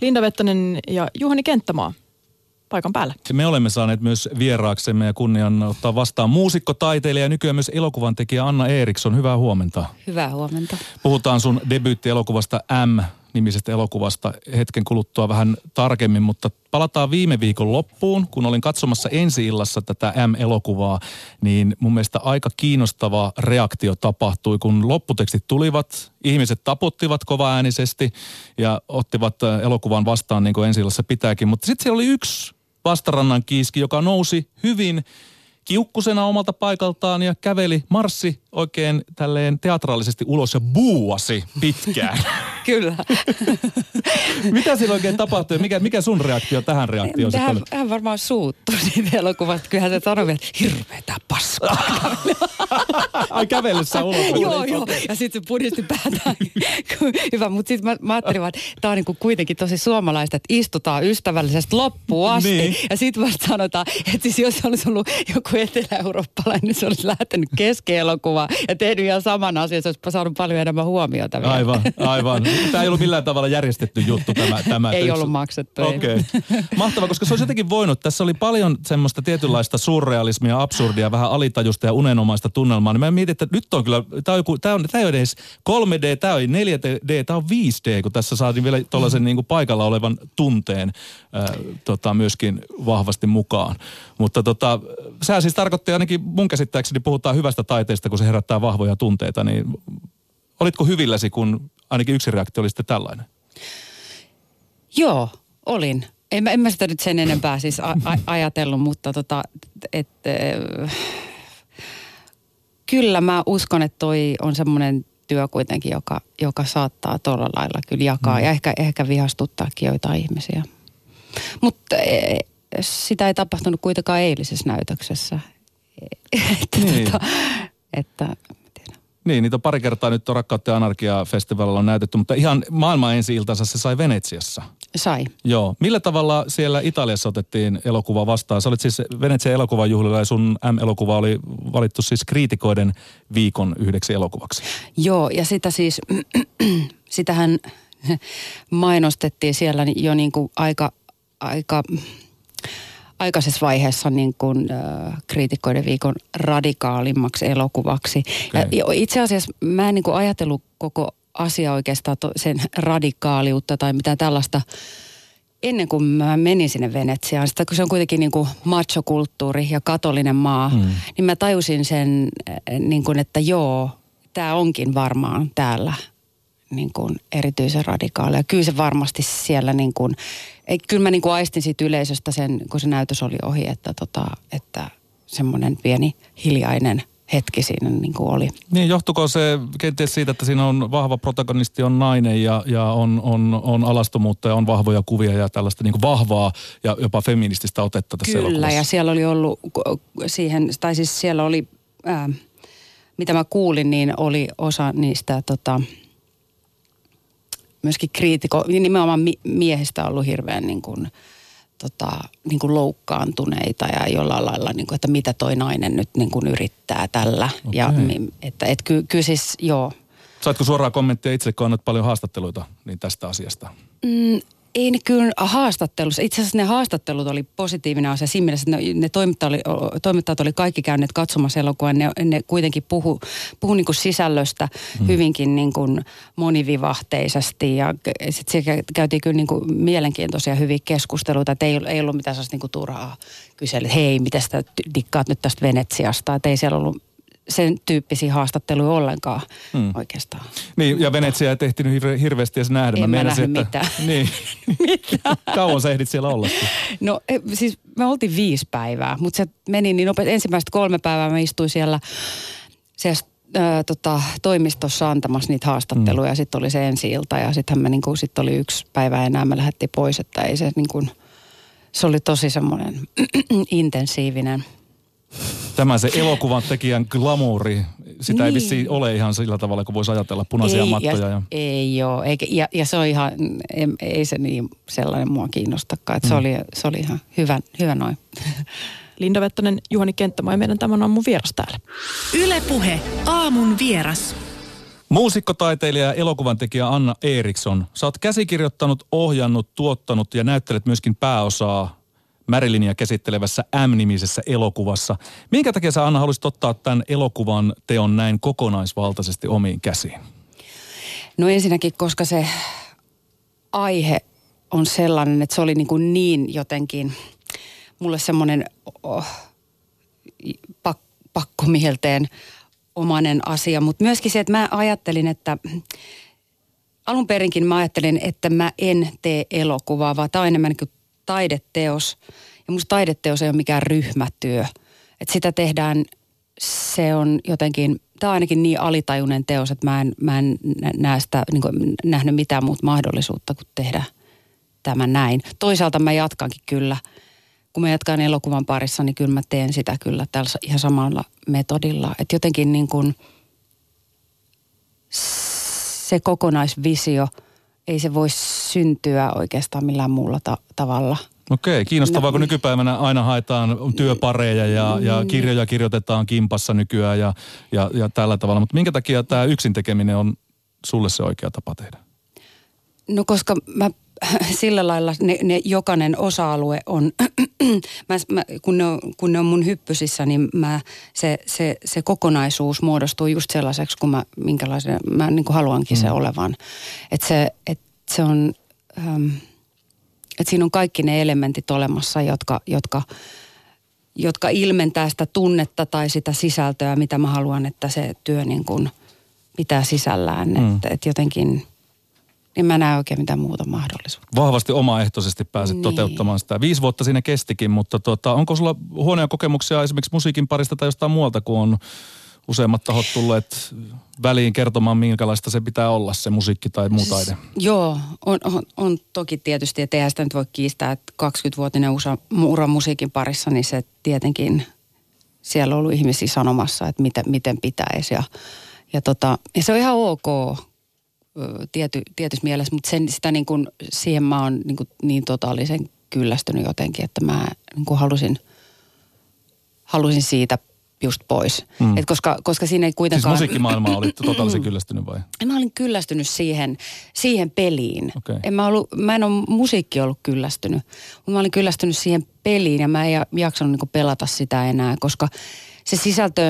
Linda Vettänen ja Juhani Kenttämaa paikan päällä. Me olemme saaneet myös vieraaksemme ja kunnian ottaa vastaan muusikko, taiteilija ja nykyään myös elokuvan tekijä Anna Eriksson. Hyvää huomenta. Hyvää huomenta. Puhutaan sun debyyttielokuvasta M nimisestä elokuvasta hetken kuluttua vähän tarkemmin, mutta palataan viime viikon loppuun, kun olin katsomassa ensi illassa tätä M-elokuvaa, niin mun mielestä aika kiinnostava reaktio tapahtui, kun lopputekstit tulivat, ihmiset taputtivat kovaäänisesti ja ottivat elokuvan vastaan niin kuin ensi illassa pitääkin, mutta sitten siellä oli yksi vastarannan kiiski, joka nousi hyvin kiukkusena omalta paikaltaan ja käveli, marssi oikein tälleen teatraalisesti ulos ja buuasi pitkään. Kyllä. Mitä siinä oikein tapahtui mikä, mikä sun reaktio tähän reaktioon hän, oli? Hän varmaan suuttui siitä elokuvasta. Kyllähän se sanoi, että hirveetä paskaa. Ai kävellessä ulos. joo, joo. Ja sitten se pudisti päätään. Hyvä, mutta sitten mä, mä ajattelin että tämä on niinku kuitenkin tosi suomalaista, että istutaan ystävällisesti loppuun asti. Niin. Ja sitten vasta sanotaan, että siis jos olisi ollut joku etelä-eurooppalainen, niin se olisi lähtenyt keskielokuvaan ja tehnyt ihan saman asian. Se olisi saanut paljon enemmän huomiota vielä. Aivan, aivan. Tämä ei ollut millään tavalla järjestetty juttu tämä. tämä ei ollut maksettu. Okei. Okay. Mahtava, koska se olisi jotenkin voinut. Tässä oli paljon semmoista tietynlaista surrealismia, absurdia, vähän alitajusta ja unenomaista tunnelmaa. Niin mä mietin, että nyt on kyllä, tämä on, joku, tämä on, tämä ei ole edes 3D, tämä on 4D, tämä on 5D, kun tässä saatiin vielä tuollaisen niin kuin paikalla olevan tunteen äh, tota, myöskin vahvasti mukaan. Mutta tota, sehän siis tarkoittaa ainakin mun käsittääkseni puhutaan hyvästä taiteesta, kun se herättää vahvoja tunteita, niin olitko hyvilläsi, kun ainakin yksi reaktio oli sitten tällainen? Joo, olin. En, en mä sitä nyt sen enempää siis a- a- ajatellut, mutta tota, et, äh, kyllä mä uskon, että toi on semmoinen työ kuitenkin, joka, joka saattaa tuolla lailla kyllä jakaa mm. ja ehkä, ehkä vihastuttaakin joitain ihmisiä. Mutta e, sitä ei tapahtunut kuitenkaan eilisessä näytöksessä. että, niin. tota, että niin, niitä on pari kertaa nyt on Rakkautta ja Anarkia-festivaalilla on näytetty, mutta ihan maailman ensi iltansa se sai Venetsiassa. Sai. Joo. Millä tavalla siellä Italiassa otettiin elokuva vastaan? Sä olit siis Venetsian elokuvajuhlilla ja sun M-elokuva oli valittu siis kriitikoiden viikon yhdeksi elokuvaksi. Joo, ja sitä siis, sitähän mainostettiin siellä jo niin kuin aika, aika aikaisessa vaiheessa niin kuin, äh, kriitikoiden viikon radikaalimmaksi elokuvaksi. Okay. Ja, itse asiassa mä en niin kuin ajatellut koko asia oikeastaan to, sen radikaaliutta tai mitään tällaista ennen kuin mä menin sinne Venetsiaan, sitä kun se on kuitenkin niin kuin machokulttuuri ja katolinen maa, mm. niin mä tajusin sen, niin kuin, että joo, tämä onkin varmaan täällä niin kuin erityisen radikaalia. Kyllä se varmasti siellä niin kuin, ei, kyllä mä niin kuin aistin siitä yleisöstä sen, kun se näytös oli ohi, että, tota, että semmoinen pieni hiljainen hetki siinä niin kuin oli. Niin, johtuko se kenties siitä, että siinä on vahva protagonisti, on nainen ja, ja on, on, on alastomuutta ja on vahvoja kuvia ja tällaista niin kuin vahvaa ja jopa feminististä otetta tässä Kyllä, elokuvassa. ja siellä oli ollut siihen, tai siis siellä oli, ää, mitä mä kuulin, niin oli osa niistä tota, myöskin kriitiko, nimenomaan miehistä ollut hirveän niin kuin, tota, niin kuin loukkaantuneita ja jollain lailla, niin kuin, että mitä toi nainen nyt niin kuin yrittää tällä. Okay. Ja, että et, ky, kyllä siis, joo. Saatko suoraan kommenttia itse, kun annat paljon haastatteluita niin tästä asiasta? Mm, ei ne kyllä haastattelussa. Itse asiassa ne haastattelut oli positiivinen asia siinä mielessä, että ne, ne toimittajat, oli, toimittajat oli kaikki käyneet katsomassa elokuvan. Ne, ne kuitenkin puhu, puhu niin kuin sisällöstä hmm. hyvinkin niin kuin monivivahteisesti ja sitten käytiin kyllä niin kuin mielenkiintoisia hyviä keskusteluita. Että ei, ei ollut mitään sellaista niin kuin turhaa kysellä, että hei, miten sitä dikkaat nyt tästä Venetsiasta. Että ei siellä ollut sen tyyppisiä haastatteluja ollenkaan hmm. oikeastaan. Niin, ja Venetsia ei tehty hirveästi edes nähdä. En mä, mä nähnyt että, mitään. Niin. mitään. Kauan sä ehdit siellä olla? No e, siis me oltiin viisi päivää, mutta se meni niin nopeasti. Ensimmäistä kolme päivää mä istuin siellä, siellä ää, tota, toimistossa antamassa niitä haastatteluja. Hmm. Sitten oli se ensi ilta ja sittenhän me niinku, sit oli yksi päivä enää me lähdettiin pois. Että ei se niinku, se oli tosi semmoinen intensiivinen – Tämä se elokuvan tekijän glamouri, sitä niin. ei vissiin ole ihan sillä tavalla, kun voisi ajatella punaisia ei, mattoja. Ja, ja... Ei ole, eikä, ja, ja se on ihan, ei, ei se niin sellainen mua kiinnostakaan, että mm. se, oli, se oli ihan hyvä, hyvä noin. Linda Vettonen, Juhani Kenttämaa ja meidän tämän aamun vieras täällä. Ylepuhe aamun vieras. Muusikko, taiteilija ja elokuvan tekijä Anna Eriksson. Sä oot käsikirjoittanut, ohjannut, tuottanut ja näyttelet myöskin pääosaa Marilynia käsittelevässä M-nimisessä elokuvassa. Minkä takia sä Anna haluaisit ottaa tämän elokuvan teon näin kokonaisvaltaisesti omiin käsiin? No ensinnäkin, koska se aihe on sellainen, että se oli niin, kuin niin jotenkin mulle semmoinen oh, pak, pakkomielteen omainen asia. Mutta myöskin se, että mä ajattelin, että alun perinkin mä ajattelin, että mä en tee elokuvaa, vaan tämä on enemmän kuin taideteos. Ja musta taideteos ei ole mikään ryhmätyö. Että sitä tehdään, se on jotenkin, tämä on ainakin niin alitajuinen teos, että mä en, mä en näe sitä, niin kuin, nähnyt mitään muuta mahdollisuutta kuin tehdä tämä näin. Toisaalta mä jatkankin kyllä. Kun mä jatkan elokuvan parissa, niin kyllä mä teen sitä kyllä tällä ihan samalla metodilla. Että jotenkin niin kuin se kokonaisvisio – ei se voi syntyä oikeastaan millään muulla ta- tavalla. Okei, kiinnostavaa, no, kun nykypäivänä aina haetaan työpareja ja, ja mm. kirjoja kirjoitetaan kimpassa nykyään ja, ja, ja tällä tavalla. Mutta minkä takia tämä yksin tekeminen on sulle se oikea tapa tehdä? No koska mä sillä lailla ne, ne jokainen osa-alue on, mä, mä, kun, ne on, kun ne on mun hyppysissä, niin mä, se, se, se kokonaisuus muodostuu just sellaiseksi, kun mä, minkälaisen mä niin kuin haluankin mm. se olevan. Että se, et se on, ähm, että siinä on kaikki ne elementit olemassa, jotka, jotka, jotka ilmentää sitä tunnetta tai sitä sisältöä, mitä mä haluan, että se työ niin kuin pitää sisällään. Mm. Että et jotenkin niin mä näen oikein mitään muuta mahdollisuutta. Vahvasti omaehtoisesti pääsit niin. toteuttamaan sitä. Viisi vuotta siinä kestikin, mutta tota, onko sulla huonoja kokemuksia esimerkiksi musiikin parista tai jostain muualta, kun on useimmat tahot tulleet väliin kertomaan, minkälaista se pitää olla, se musiikki tai muu taide? Joo, on, on, on toki tietysti, että eihän sitä nyt voi kiistää, että 20-vuotinen ura, ura musiikin parissa, niin se tietenkin, siellä on ollut ihmisiä sanomassa, että miten, miten pitäisi ja, ja, tota, ja se on ihan ok, tiety, tietyssä mielessä, mutta sen, sitä niin kuin, siihen mä oon niin, kuin, niin totaalisen kyllästynyt jotenkin, että mä niin kuin halusin, halusin siitä just pois. Mm. Et koska, koska siinä ei kuitenkaan... Siis musiikkimaailma oli totaalisen kyllästynyt vai? Mä olin kyllästynyt siihen, siihen peliin. Okay. En mä, ollut, mä en ole musiikki ollut kyllästynyt, mutta mä olin kyllästynyt siihen peliin ja mä en jaksanut niin pelata sitä enää, koska se sisältö,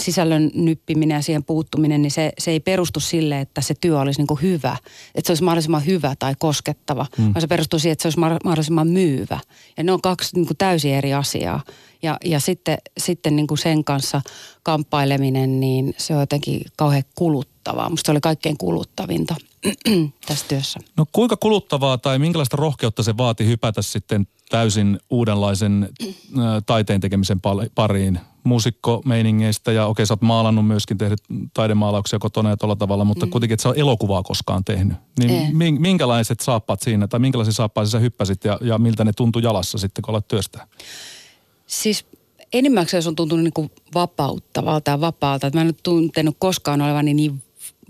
sisällön nyppiminen ja siihen puuttuminen, niin se, se ei perustu sille, että se työ olisi niin kuin hyvä. Että se olisi mahdollisimman hyvä tai koskettava, mm. vaan se perustuu siihen, että se olisi mahdollisimman myyvä. Ja ne on kaksi niin kuin täysin eri asiaa. Ja, ja sitten, sitten niin kuin sen kanssa kamppaileminen, niin se on jotenkin kauhean kuluttavaa. Musta se oli kaikkein kuluttavinta tässä työssä. No kuinka kuluttavaa tai minkälaista rohkeutta se vaati hypätä sitten täysin uudenlaisen äh, taiteen tekemisen pariin? Muusikko-meiningeistä ja okei, sä oot maalannut myöskin, tehnyt taidemaalauksia kotona ja tuolla tavalla, mutta mm. kuitenkin et sä oot elokuvaa koskaan tehnyt. Niin e. minkälaiset saappaat siinä tai minkälaisia saappaat sä hyppäsit ja, ja miltä ne tuntui jalassa sitten, kun alat työstää? Siis enimmäkseen se on tuntunut niin kuin vapauttavalta ja vapaalta. Mä en nyt tuntenut koskaan olevani niin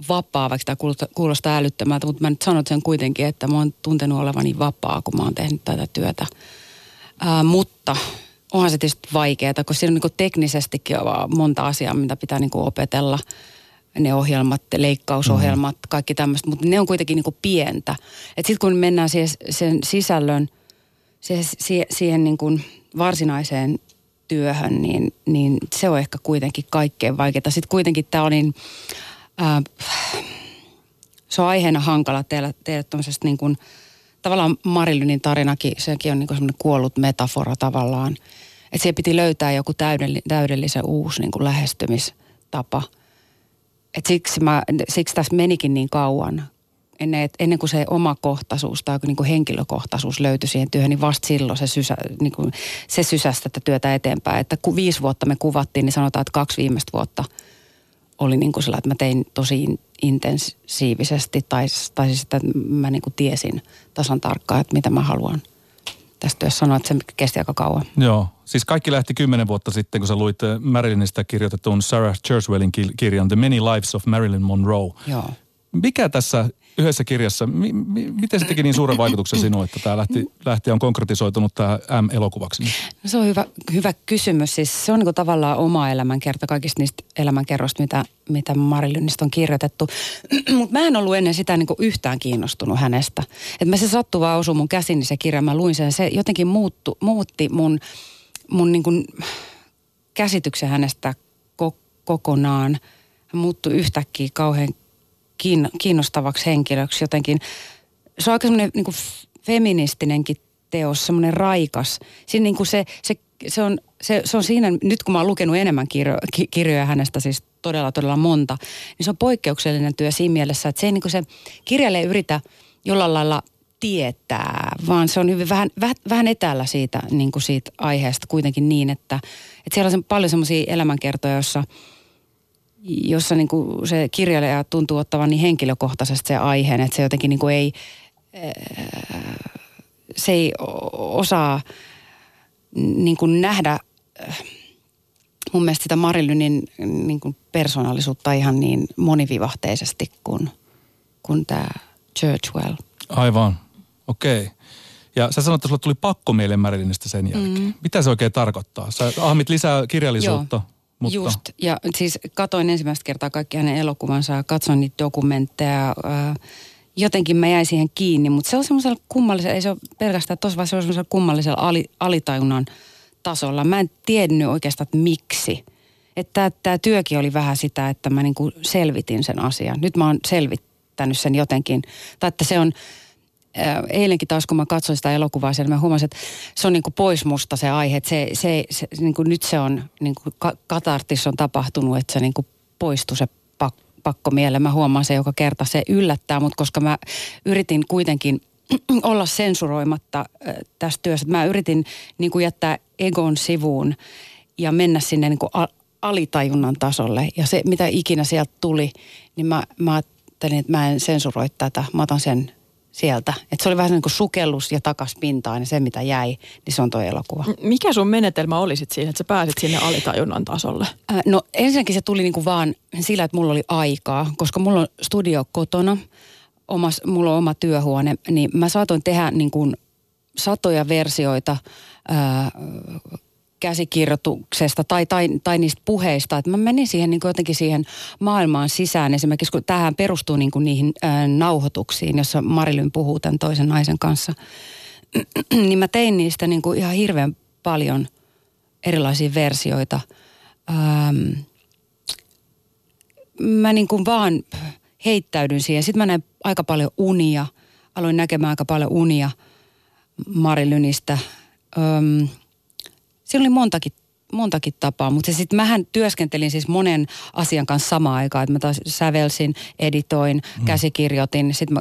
vapaa, vaikka tämä kuulostaa, kuulostaa älyttömältä, mutta mä nyt sanon sen kuitenkin, että mä oon tuntenut olevani vapaa, kun mä oon tehnyt tätä työtä. Ää, mutta onhan se tietysti vaikeaa, koska siinä on niin teknisestikin monta asiaa, mitä pitää niin opetella. Ne ohjelmat, leikkausohjelmat, mm. kaikki tämmöistä, mutta ne on kuitenkin niin pientä. Sitten kun mennään siihen, sen sisällön, siihen, siihen, niin kuin varsinaiseen työhön, niin, niin se on ehkä kuitenkin kaikkein vaikeaa. Sitten kuitenkin tämä on niin, ää, se on aiheena hankala tehdä, tehdä tuollaisesta niin kuin, tavallaan Marilynin tarinakin, sekin on niin semmoinen kuollut metafora tavallaan. Että siihen piti löytää joku täydellinen, täydellisen uusi niin kuin lähestymistapa. Et siksi, mä, siksi tässä menikin niin kauan, ennen, ennen kuin se omakohtaisuus tai niin kuin henkilökohtaisuus löytyi siihen työhön, niin vasta silloin se, sysä, niin kuin, se sysäsi tätä työtä eteenpäin. Että kun viisi vuotta me kuvattiin, niin sanotaan, että kaksi viimeistä vuotta oli niin kuin sillä, että mä tein tosi intensiivisesti, tai, tai siis että mä niin kuin tiesin tasan tarkkaan, että mitä mä haluan tästä työssä sanoa, että se kesti aika kauan. Joo, siis kaikki lähti kymmenen vuotta sitten, kun sä luit Marilynistä kirjoitetun Sarah Churchwellin kirjan The Many Lives of Marilyn Monroe. Joo Mikä tässä yhdessä kirjassa, mi, mi, miten se teki niin suuren vaikutuksen sinuun, että tämä lähti, lähti on konkretisoitunut tämä M-elokuvaksi? No se on hyvä, hyvä kysymys. Siis se on niin tavallaan oma elämänkerta kaikista niistä elämänkerroista, mitä, mitä Marilynistä on kirjoitettu. Mutta mä en ollut ennen sitä niin yhtään kiinnostunut hänestä. Et mä se sattuu vaan osui mun niin se kirja, mä luin sen. Se jotenkin muuttu, muutti mun, mun niin käsityksen hänestä ko- kokonaan. Hän muuttui yhtäkkiä kauhean kiinnostavaksi henkilöksi jotenkin. Se on aika semmoinen niin kuin feministinenkin teos, semmoinen raikas. Siinä niin kuin se, se, se, on, se, se on siinä, nyt kun mä oon lukenut enemmän kirjo, ki, kirjoja hänestä, siis todella todella monta, niin se on poikkeuksellinen työ siinä mielessä, että se ei niin kuin se kirjailija yritä jollain lailla tietää, vaan se on hyvin vähän, vähän, vähän etäällä siitä, niin kuin siitä aiheesta kuitenkin niin, että, että siellä on paljon semmoisia elämänkertoja, joissa – jossa niin kuin se kirjailija tuntuu ottavan niin henkilökohtaisesti se aiheen, että se jotenkin niin kuin ei, se ei osaa niin kuin nähdä mun mielestä sitä Marilynin niin kuin persoonallisuutta ihan niin monivivahteisesti kuin, kuin tämä Churchwell. Aivan, okei. Okay. Ja sä sanoit, että sulla tuli pakko mieleen Marilynistä sen jälkeen. Mm. Mitä se oikein tarkoittaa? Sä ahmit lisää kirjallisuutta. Joo. Mutta... Just, ja siis katoin ensimmäistä kertaa kaikki hänen elokuvansa ja katsoin niitä dokumentteja. jotenkin mä jäin siihen kiinni, mutta se on semmoisella kummallisella, ei se ole pelkästään tuossa, vaan se on semmoisella kummallisella ali, alitajunnan tasolla. Mä en tiennyt oikeastaan, että miksi. Että tämä työkin oli vähän sitä, että mä niinku selvitin sen asian. Nyt mä oon selvittänyt sen jotenkin. Tai että se on, eilenkin taas, kun mä katsoin sitä elokuvaa siellä, mä huomasin, että se on niin kuin pois musta se aihe. Että se, se, se niin kuin nyt se on, niin kuin katartis on tapahtunut, että se niin kuin poistui se pak, pakko mieleen. Mä huomaan se joka kerta, se yllättää, mutta koska mä yritin kuitenkin olla sensuroimatta tästä työstä. Mä yritin niin kuin jättää egon sivuun ja mennä sinne niin kuin alitajunnan tasolle. Ja se, mitä ikinä sieltä tuli, niin mä, mä ajattelin, että mä en sensuroi tätä. Mä otan sen sieltä. Että se oli vähän niin kuin sukellus ja takas pintaan ja se mitä jäi, niin se on tuo elokuva. Mikä sun menetelmä oli sit siinä, että sä pääsit sinne alitajunnan tasolle? Äh, no ensinnäkin se tuli niin kuin vaan sillä, että mulla oli aikaa, koska mulla on studio kotona, omas, mulla on oma työhuone, niin mä saatoin tehdä niin kuin satoja versioita ää, käsikirjoituksesta tai, tai, tai niistä puheista. Että mä menin siihen niin jotenkin siihen maailmaan sisään. Esimerkiksi kun tähän perustuu niin kuin niihin ää, nauhoituksiin, jossa Marilyn puhuu tämän toisen naisen kanssa. niin mä tein niistä niin kuin ihan hirveän paljon erilaisia versioita. Ähm, mä niin kuin vaan heittäydyn siihen. Sitten mä näin aika paljon unia. Aloin näkemään aika paljon unia Marilynistä. Öm, siinä oli montakin montakin tapaa, mutta sitten mähän työskentelin siis monen asian kanssa samaan aikaan, että mä taas sävelsin, editoin, mm. käsikirjoitin, sitten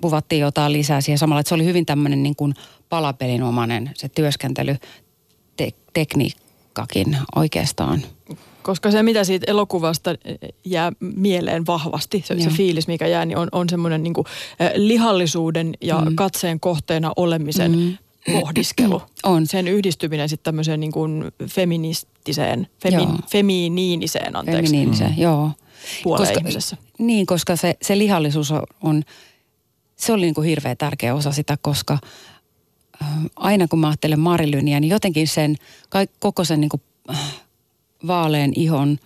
kuvattiin jotain lisää siihen samalla, että se oli hyvin tämmöinen niin kuin palapelinomainen se työskentely, te- tekniikkakin oikeastaan. Koska se, mitä siitä elokuvasta jää mieleen vahvasti, se, se fiilis, mikä jää, niin on, on semmoinen niin kuin, lihallisuuden ja mm. katseen kohteena olemisen mm pohdiskelu. On. Sen yhdistyminen sitten tämmöiseen niin kuin feministiseen, femin, feminiiniseen, anteeksi. Feminiiniseen, mm. joo. Puoleen koska, Niin, koska se, se lihallisuus on, se oli niin kuin hirveän tärkeä osa sitä, koska äh, aina kun mä ajattelen Marilyniä, niin jotenkin sen, koko sen niin kuin, äh, vaalean ihon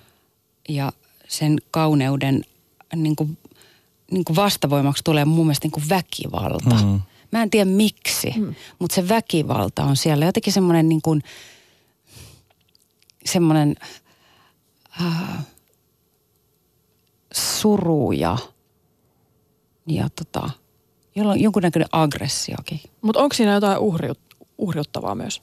ja sen kauneuden niin kuin, niin kuin vastavoimaksi tulee mun mielestä niin kuin väkivalta. Mm. Mä en tiedä miksi, mm. mutta se väkivalta on siellä. Jotenkin semmoinen niin kuin, semmoinen äh, suru ja, ja tota, jolla on jonkunnäköinen aggressiokin. Mutta onko siinä jotain uhriut, uhriuttavaa myös?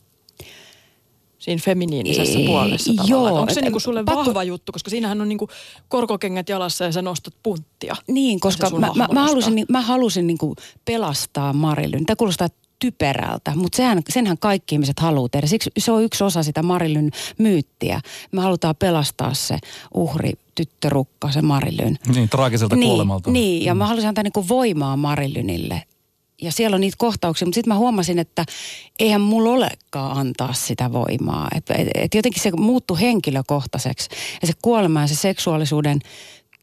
Siinä feminiinisessä Ei, puolessa tavallaan. Joo, Onko se niinku sulle pakko... vahva juttu, koska siinähän on niinku korkokengät jalassa ja sä nostat punttia. Niin, koska mä, mä, mä, halusin, mä halusin niinku pelastaa Marilyn. Tämä kuulostaa typerältä, mutta sehän, senhän kaikki ihmiset haluaa tehdä. Siksi se on yksi osa sitä Marilyn myyttiä. Me halutaan pelastaa se uhri, tyttörukka, se Marilyn. Niin, traagiselta niin, kuolemalta. Niin, ja mm. mä halusin antaa niinku voimaa Marilynille ja siellä on niitä kohtauksia, mutta sitten mä huomasin, että eihän mulla olekaan antaa sitä voimaa. Että et, et jotenkin se muuttui henkilökohtaiseksi. Ja se kuolema ja se seksuaalisuuden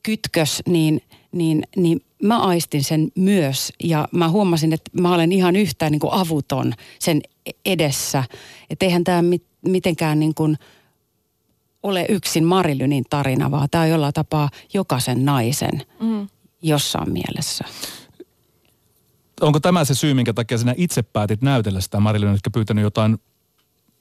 kytkös, niin, niin, niin mä aistin sen myös ja mä huomasin, että mä olen ihan yhtään niin kuin avuton sen edessä. Että eihän tämä mit, mitenkään niin kuin ole yksin Marilynin tarina, vaan tämä on jollain tapaa jokaisen naisen mm. jossain mielessä. Onko tämä se syy, minkä takia sinä itse päätit näytellä sitä Marilyn, etkä pyytänyt jotain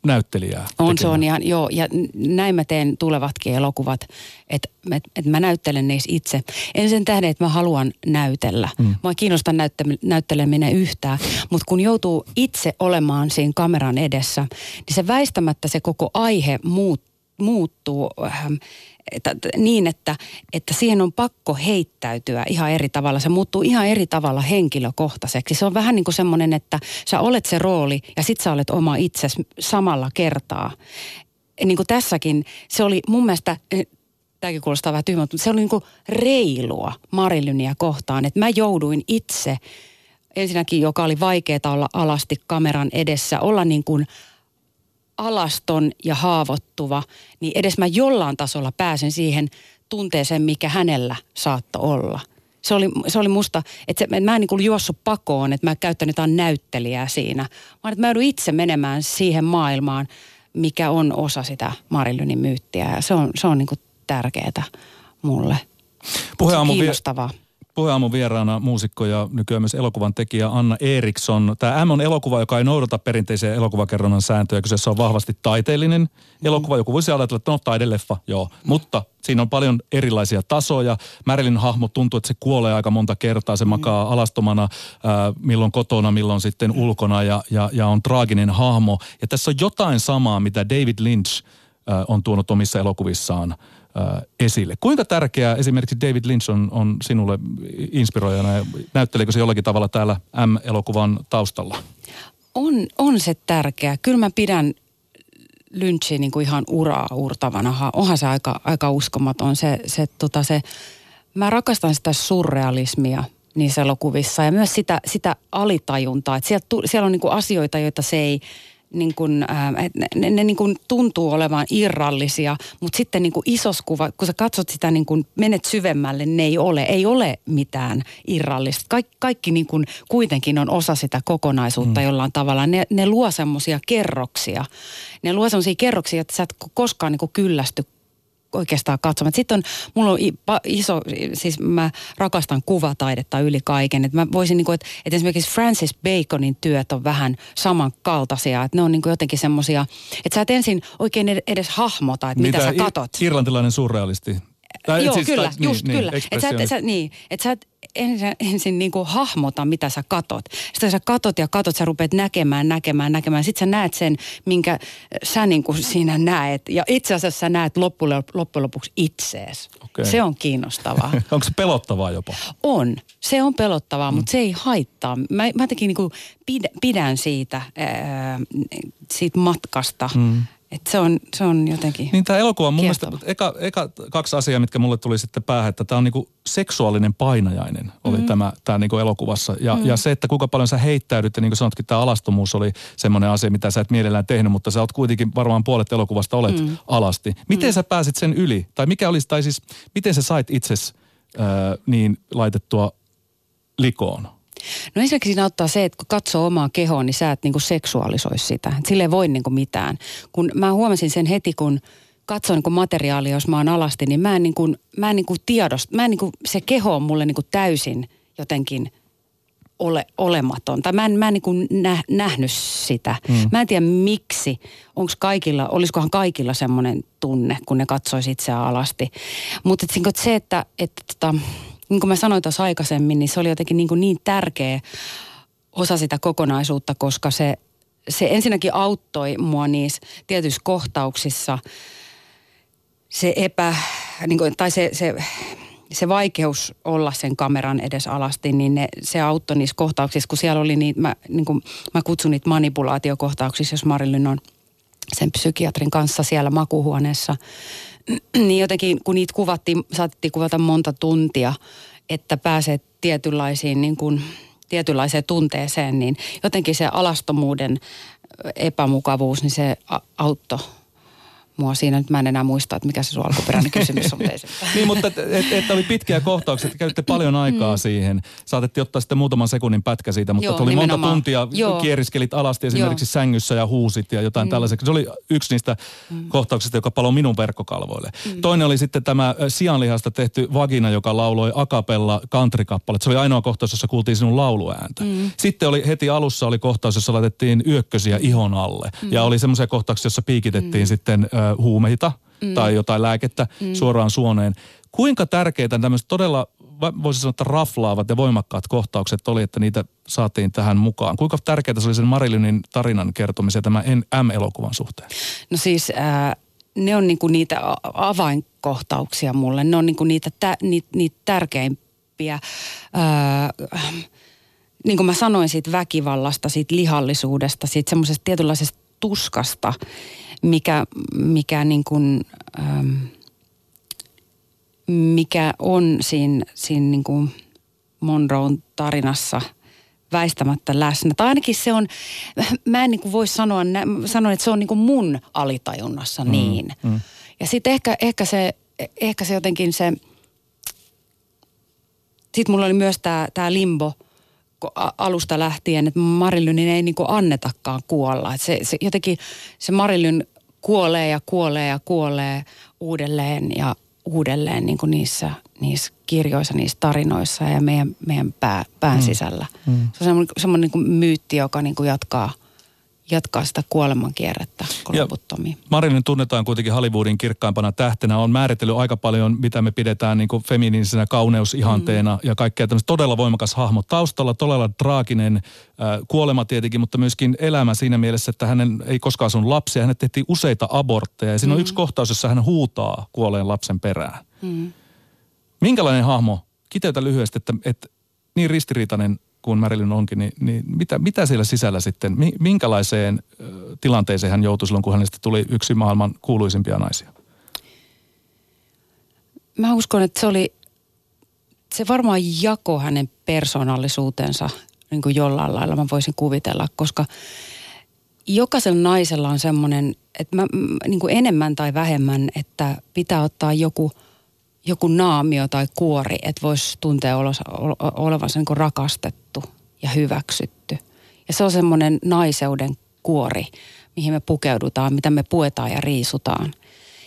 näyttelijää. On, se on ihan, joo, ja näin mä teen tulevatkin elokuvat, että et, et mä näyttelen niissä itse. En sen tähden, että mä haluan näytellä. Mm. Mua ei kiinnosta näyttä, näytteleminen yhtään, mutta kun joutuu itse olemaan siinä kameran edessä, niin se väistämättä se koko aihe muut, muuttuu. Että, niin, että, että siihen on pakko heittäytyä ihan eri tavalla. Se muuttuu ihan eri tavalla henkilökohtaiseksi. Se on vähän niin kuin semmoinen, että sä olet se rooli ja sit sä olet oma itsesi samalla kertaa. Niin kuin tässäkin, se oli mun mielestä, eh, tämäkin kuulostaa vähän tyhmältä, mutta se oli niin kuin reilua Marilyniä kohtaan. Että mä jouduin itse, ensinnäkin joka oli vaikeaa olla alasti kameran edessä, olla niin kuin – alaston ja haavoittuva, niin edes mä jollain tasolla pääsen siihen tunteeseen, mikä hänellä saattoi olla. Se oli, se oli musta, että, se, mä en niin kuin juossut pakoon, että mä käyttänyt jotain näyttelijää siinä, vaan että mä joudun itse menemään siihen maailmaan, mikä on osa sitä Marilynin myyttiä. Ja se on, se on niin kuin tärkeää mulle. Puheaamu, kiinnostavaa. Puheaamun vieraana muusikko ja nykyään myös elokuvan tekijä Anna Eriksson. Tämä M on elokuva, joka ei noudata perinteisiä elokuvakerronnan sääntöjä. Kyseessä on vahvasti taiteellinen mm. elokuva. Joku voisi ajatella, että no taideleffa, joo. Mutta siinä on paljon erilaisia tasoja. Marilyn hahmo tuntuu, että se kuolee aika monta kertaa. Se mm. makaa alastomana, äh, milloin kotona, milloin sitten mm. ulkona ja, ja, ja on traaginen hahmo. Ja tässä on jotain samaa, mitä David Lynch äh, on tuonut omissa elokuvissaan – esille. Kuinka tärkeää esimerkiksi David Lynch on, on sinulle inspiroijana ja näytteleekö se jollakin tavalla täällä M-elokuvan taustalla? On, on se tärkeää. Kyllä mä pidän Lynchin niin kuin ihan uraa uurtavana. Onhan se aika, aika uskomaton. Se, se, tota se, mä rakastan sitä surrealismia niissä elokuvissa ja myös sitä, sitä alitajuntaa. Että siellä, siellä on niin kuin asioita, joita se ei niin kuin, äh, ne, ne, ne niin kuin tuntuu olevan irrallisia, mutta sitten niin kuin isos kuva, kun sä katsot sitä, niin kuin menet syvemmälle, ne ei ole, ei ole mitään irrallista. Kaik, kaikki niin kuin kuitenkin on osa sitä kokonaisuutta mm. jollain tavalla. Ne, ne luo semmoisia kerroksia. Ne luo semmoisia kerroksia, että sä et koskaan niin kuin kyllästy oikeastaan katsomaan. Sitten on, mulla on iso, siis mä rakastan kuvataidetta yli kaiken. Että mä voisin niin kuin, että, että esimerkiksi Francis Baconin työt on vähän samankaltaisia. Että ne on niin kuin jotenkin semmoisia, että sä et ensin oikein edes hahmota, että mitä, mitä sä katot. Irlantilainen surrealisti. Tai, Joo, siis, kyllä, tai, just niin, kyllä. Niin, että sä, et, sä, niin, et sä et ensin, ensin niin kuin hahmota, mitä sä katot. Sitten sä katot ja katot, sä rupeat näkemään, näkemään, näkemään. Sitten sä näet sen, minkä sä niin kuin siinä näet. Ja itse asiassa sä näet loppujen, loppujen lopuksi itsees. Okay. Se on kiinnostavaa. Onko se pelottavaa jopa? On. Se on pelottavaa, mm. mutta se ei haittaa. Mä, mä jotenkin niin kuin pidän siitä, ää, siitä matkasta. Mm et se, on, se on jotenkin Niin tämä elokuva on mun mielestä, eka, eka kaksi asiaa, mitkä mulle tuli sitten päähän, että tämä on niinku seksuaalinen painajainen, oli mm-hmm. tämä, tämä niinku elokuvassa. Ja, mm-hmm. ja se, että kuinka paljon sä heittäydyt, ja niin kuin sanotkin, tämä alastomuus oli semmoinen asia, mitä sä et mielellään tehnyt, mutta sä oot kuitenkin varmaan puolet elokuvasta olet mm-hmm. alasti. Miten mm-hmm. sä pääsit sen yli? Tai mikä olisi, tai siis miten sä sait itses äh, niin laitettua likoon? No ensinnäkin siinä auttaa se, että kun katsoo omaa kehoa, niin sä et niinku seksuaalisoi sitä. Et sille ei voi niinku mitään. Kun mä huomasin sen heti, kun katson niinku materiaalia, jos mä oon alasti, niin mä en, niinku, mä en niinku tiedosta, mä en niinku, se keho on mulle niinku täysin jotenkin ole, olematon. Tai mä en, mä en niinku nä, nähnyt sitä. Mm. Mä en tiedä miksi. Onko kaikilla, olisikohan kaikilla semmoinen tunne, kun ne katsoisi itseään alasti. Mutta se, että, että, että niin kuin mä sanoin tuossa aikaisemmin, niin se oli jotenkin niin, kuin niin tärkeä osa sitä kokonaisuutta, koska se, se ensinnäkin auttoi mua niissä tietyissä kohtauksissa. Se epä, niin kuin, tai se, se, se vaikeus olla sen kameran edes alasti, niin ne, se auttoi niissä kohtauksissa, kun siellä oli niitä, mä, niin kuin, mä kutsun niitä manipulaatiokohtauksissa, jos Marilyn on sen psykiatrin kanssa siellä makuhuoneessa – niin jotenkin kun niitä kuvattiin, saatettiin kuvata monta tuntia, että pääsee tietynlaisiin niin kuin, tietynlaiseen tunteeseen, niin jotenkin se alastomuuden epämukavuus, niin se auttoi mua siinä. Nyt mä en enää muista, että mikä se sun alkuperäinen kysymys on. niin, mutta että et, et oli pitkiä kohtauksia, että käytte paljon aikaa mm. siihen. Saatettiin ottaa sitten muutaman sekunnin pätkä siitä, mutta Joo, oli nimenomaan. monta tuntia, Joo. kieriskelit alasti esimerkiksi Joo. sängyssä ja huusit ja jotain mm. tällaiseksi. Se oli yksi niistä mm. kohtauksista, joka paloi minun verkkokalvoille. Mm. Toinen oli sitten tämä sianlihasta tehty vagina, joka lauloi akapella country-kappale. Se oli ainoa kohtaus, jossa kuultiin sinun lauluääntä. Mm. Sitten oli heti alussa oli kohtaus, jossa laitettiin yökkösiä ihon alle. Mm. Ja oli semmoisia kohtauksia, jossa piikitettiin mm. sitten ö, huumeita mm. tai jotain lääkettä mm. suoraan suoneen. Kuinka tärkeitä tämmöiset todella, voisi sanoa, että raflaavat ja voimakkaat kohtaukset oli, että niitä saatiin tähän mukaan? Kuinka tärkeää se oli sen Marilynin tarinan kertomisen tämän M-elokuvan suhteen? No siis äh, ne on niinku niitä avainkohtauksia mulle. Ne on niinku niitä, tä, niitä, niitä tärkeimpiä. Äh, niin kuin mä sanoin siitä väkivallasta, siitä lihallisuudesta, siitä semmoisesta tietynlaisesta tuskasta, mikä, mikä niin kuin, ähm, mikä on siinä, siinä niin kuin Monroon tarinassa väistämättä läsnä. Tai ainakin se on, mä en niin kuin voi sanoa, sanoa, että se on niin kuin mun alitajunnassa mm, niin. Mm. Ja sitten ehkä, ehkä, se, ehkä se jotenkin se, sitten mulla oli myös tämä limbo – alusta lähtien, että Marilynin ei niin annetakaan kuolla. Että se, se, jotenkin se Marilyn kuolee ja kuolee ja kuolee uudelleen ja uudelleen niin kuin niissä, niissä kirjoissa, niissä tarinoissa ja meidän, meidän pää, pään mm. sisällä. Mm. Se on semmoinen, semmoinen niin myytti, joka niin kuin jatkaa – jatkaa sitä kuolemankierrettä loputtomiin. Marilyn tunnetaan kuitenkin Hollywoodin kirkkaimpana tähtenä. On määritellyt aika paljon, mitä me pidetään niin feminiinisenä kauneusihanteena mm. ja kaikkea tämmöistä todella voimakas hahmo. Taustalla todella traaginen äh, kuolema tietenkin, mutta myöskin elämä siinä mielessä, että hänen ei koskaan sun lapsia. Hänet tehtiin useita abortteja ja siinä mm. on yksi kohtaus, jossa hän huutaa kuolleen lapsen perään. Mm. Minkälainen hahmo? Kiteytä lyhyesti, että, että niin ristiriitainen kuin Marilyn onkin, niin, niin mitä, mitä siellä sisällä sitten, minkälaiseen tilanteeseen hän joutui silloin, kun hänestä tuli yksi maailman kuuluisimpia naisia? Mä uskon, että se oli, se varmaan jako hänen persoonallisuutensa niin kuin jollain lailla mä voisin kuvitella, koska jokaisella naisella on semmoinen, että mä, niin kuin enemmän tai vähemmän, että pitää ottaa joku – joku naamio tai kuori, että voisi tuntea olevansa niin rakastettu ja hyväksytty. Ja se on semmoinen naiseuden kuori, mihin me pukeudutaan, mitä me puetaan ja riisutaan.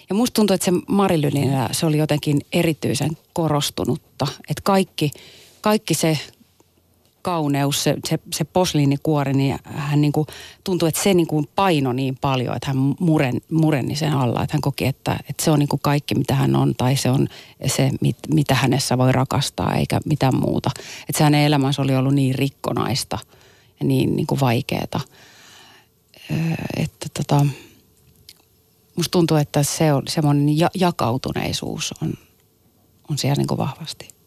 Ja musta tuntuu, että se Marilynillä se oli jotenkin erityisen korostunutta. Että kaikki, kaikki se kauneus, se, se, se posliinikuori, niin hän niin kuin, tuntui, että se niin kuin paino niin paljon, että hän muren, murenni sen alla. Että hän koki, että, että se on niin kuin kaikki, mitä hän on, tai se on se, mit, mitä hänessä voi rakastaa, eikä mitään muuta. Että se hänen elämänsä oli ollut niin rikkonaista ja niin, niin kuin vaikeaa. Että tota, musta tuntuu, että se on semmoinen ja, jakautuneisuus on, on siellä niin kuin vahvasti.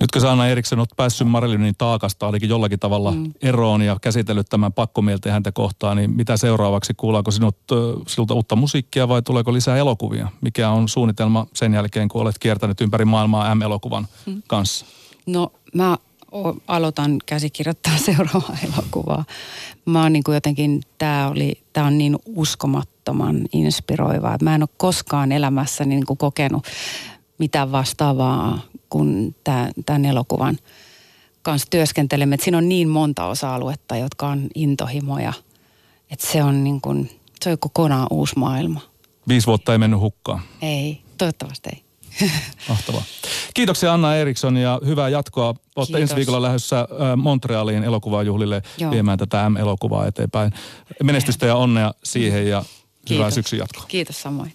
Nytkö sä Anna Eriksen olet päässyt Marilynin taakasta ainakin jollakin tavalla mm. eroon ja käsitellyt tämän pakkomielteen häntä kohtaan, niin mitä seuraavaksi? Kuullaanko sinut, sinulta uutta musiikkia vai tuleeko lisää elokuvia? Mikä on suunnitelma sen jälkeen, kun olet kiertänyt ympäri maailmaa M-elokuvan mm. kanssa? No mä aloitan käsikirjoittaa seuraavaa elokuvaa. Mä oon niin kuin jotenkin, tää, oli, tää on niin uskomattoman inspiroivaa. Mä en ole koskaan elämässäni niin kuin kokenut mitään vastaavaa kuin tämän elokuvan kanssa työskentelemme. Että siinä on niin monta osa-aluetta, jotka on intohimoja. Että se on niin kuin, se on kokonaan uusi maailma. Viisi vuotta ei mennyt hukkaan. Ei, toivottavasti ei. Mahtavaa. Kiitoksia Anna Eriksson ja hyvää jatkoa. Olette ensi viikolla lähdössä Montrealiin elokuvajuhlille Joo. viemään tätä M-elokuvaa eteenpäin. Menestystä ja onnea siihen ja hyvää syksyn jatkoa. Kiitos samoin.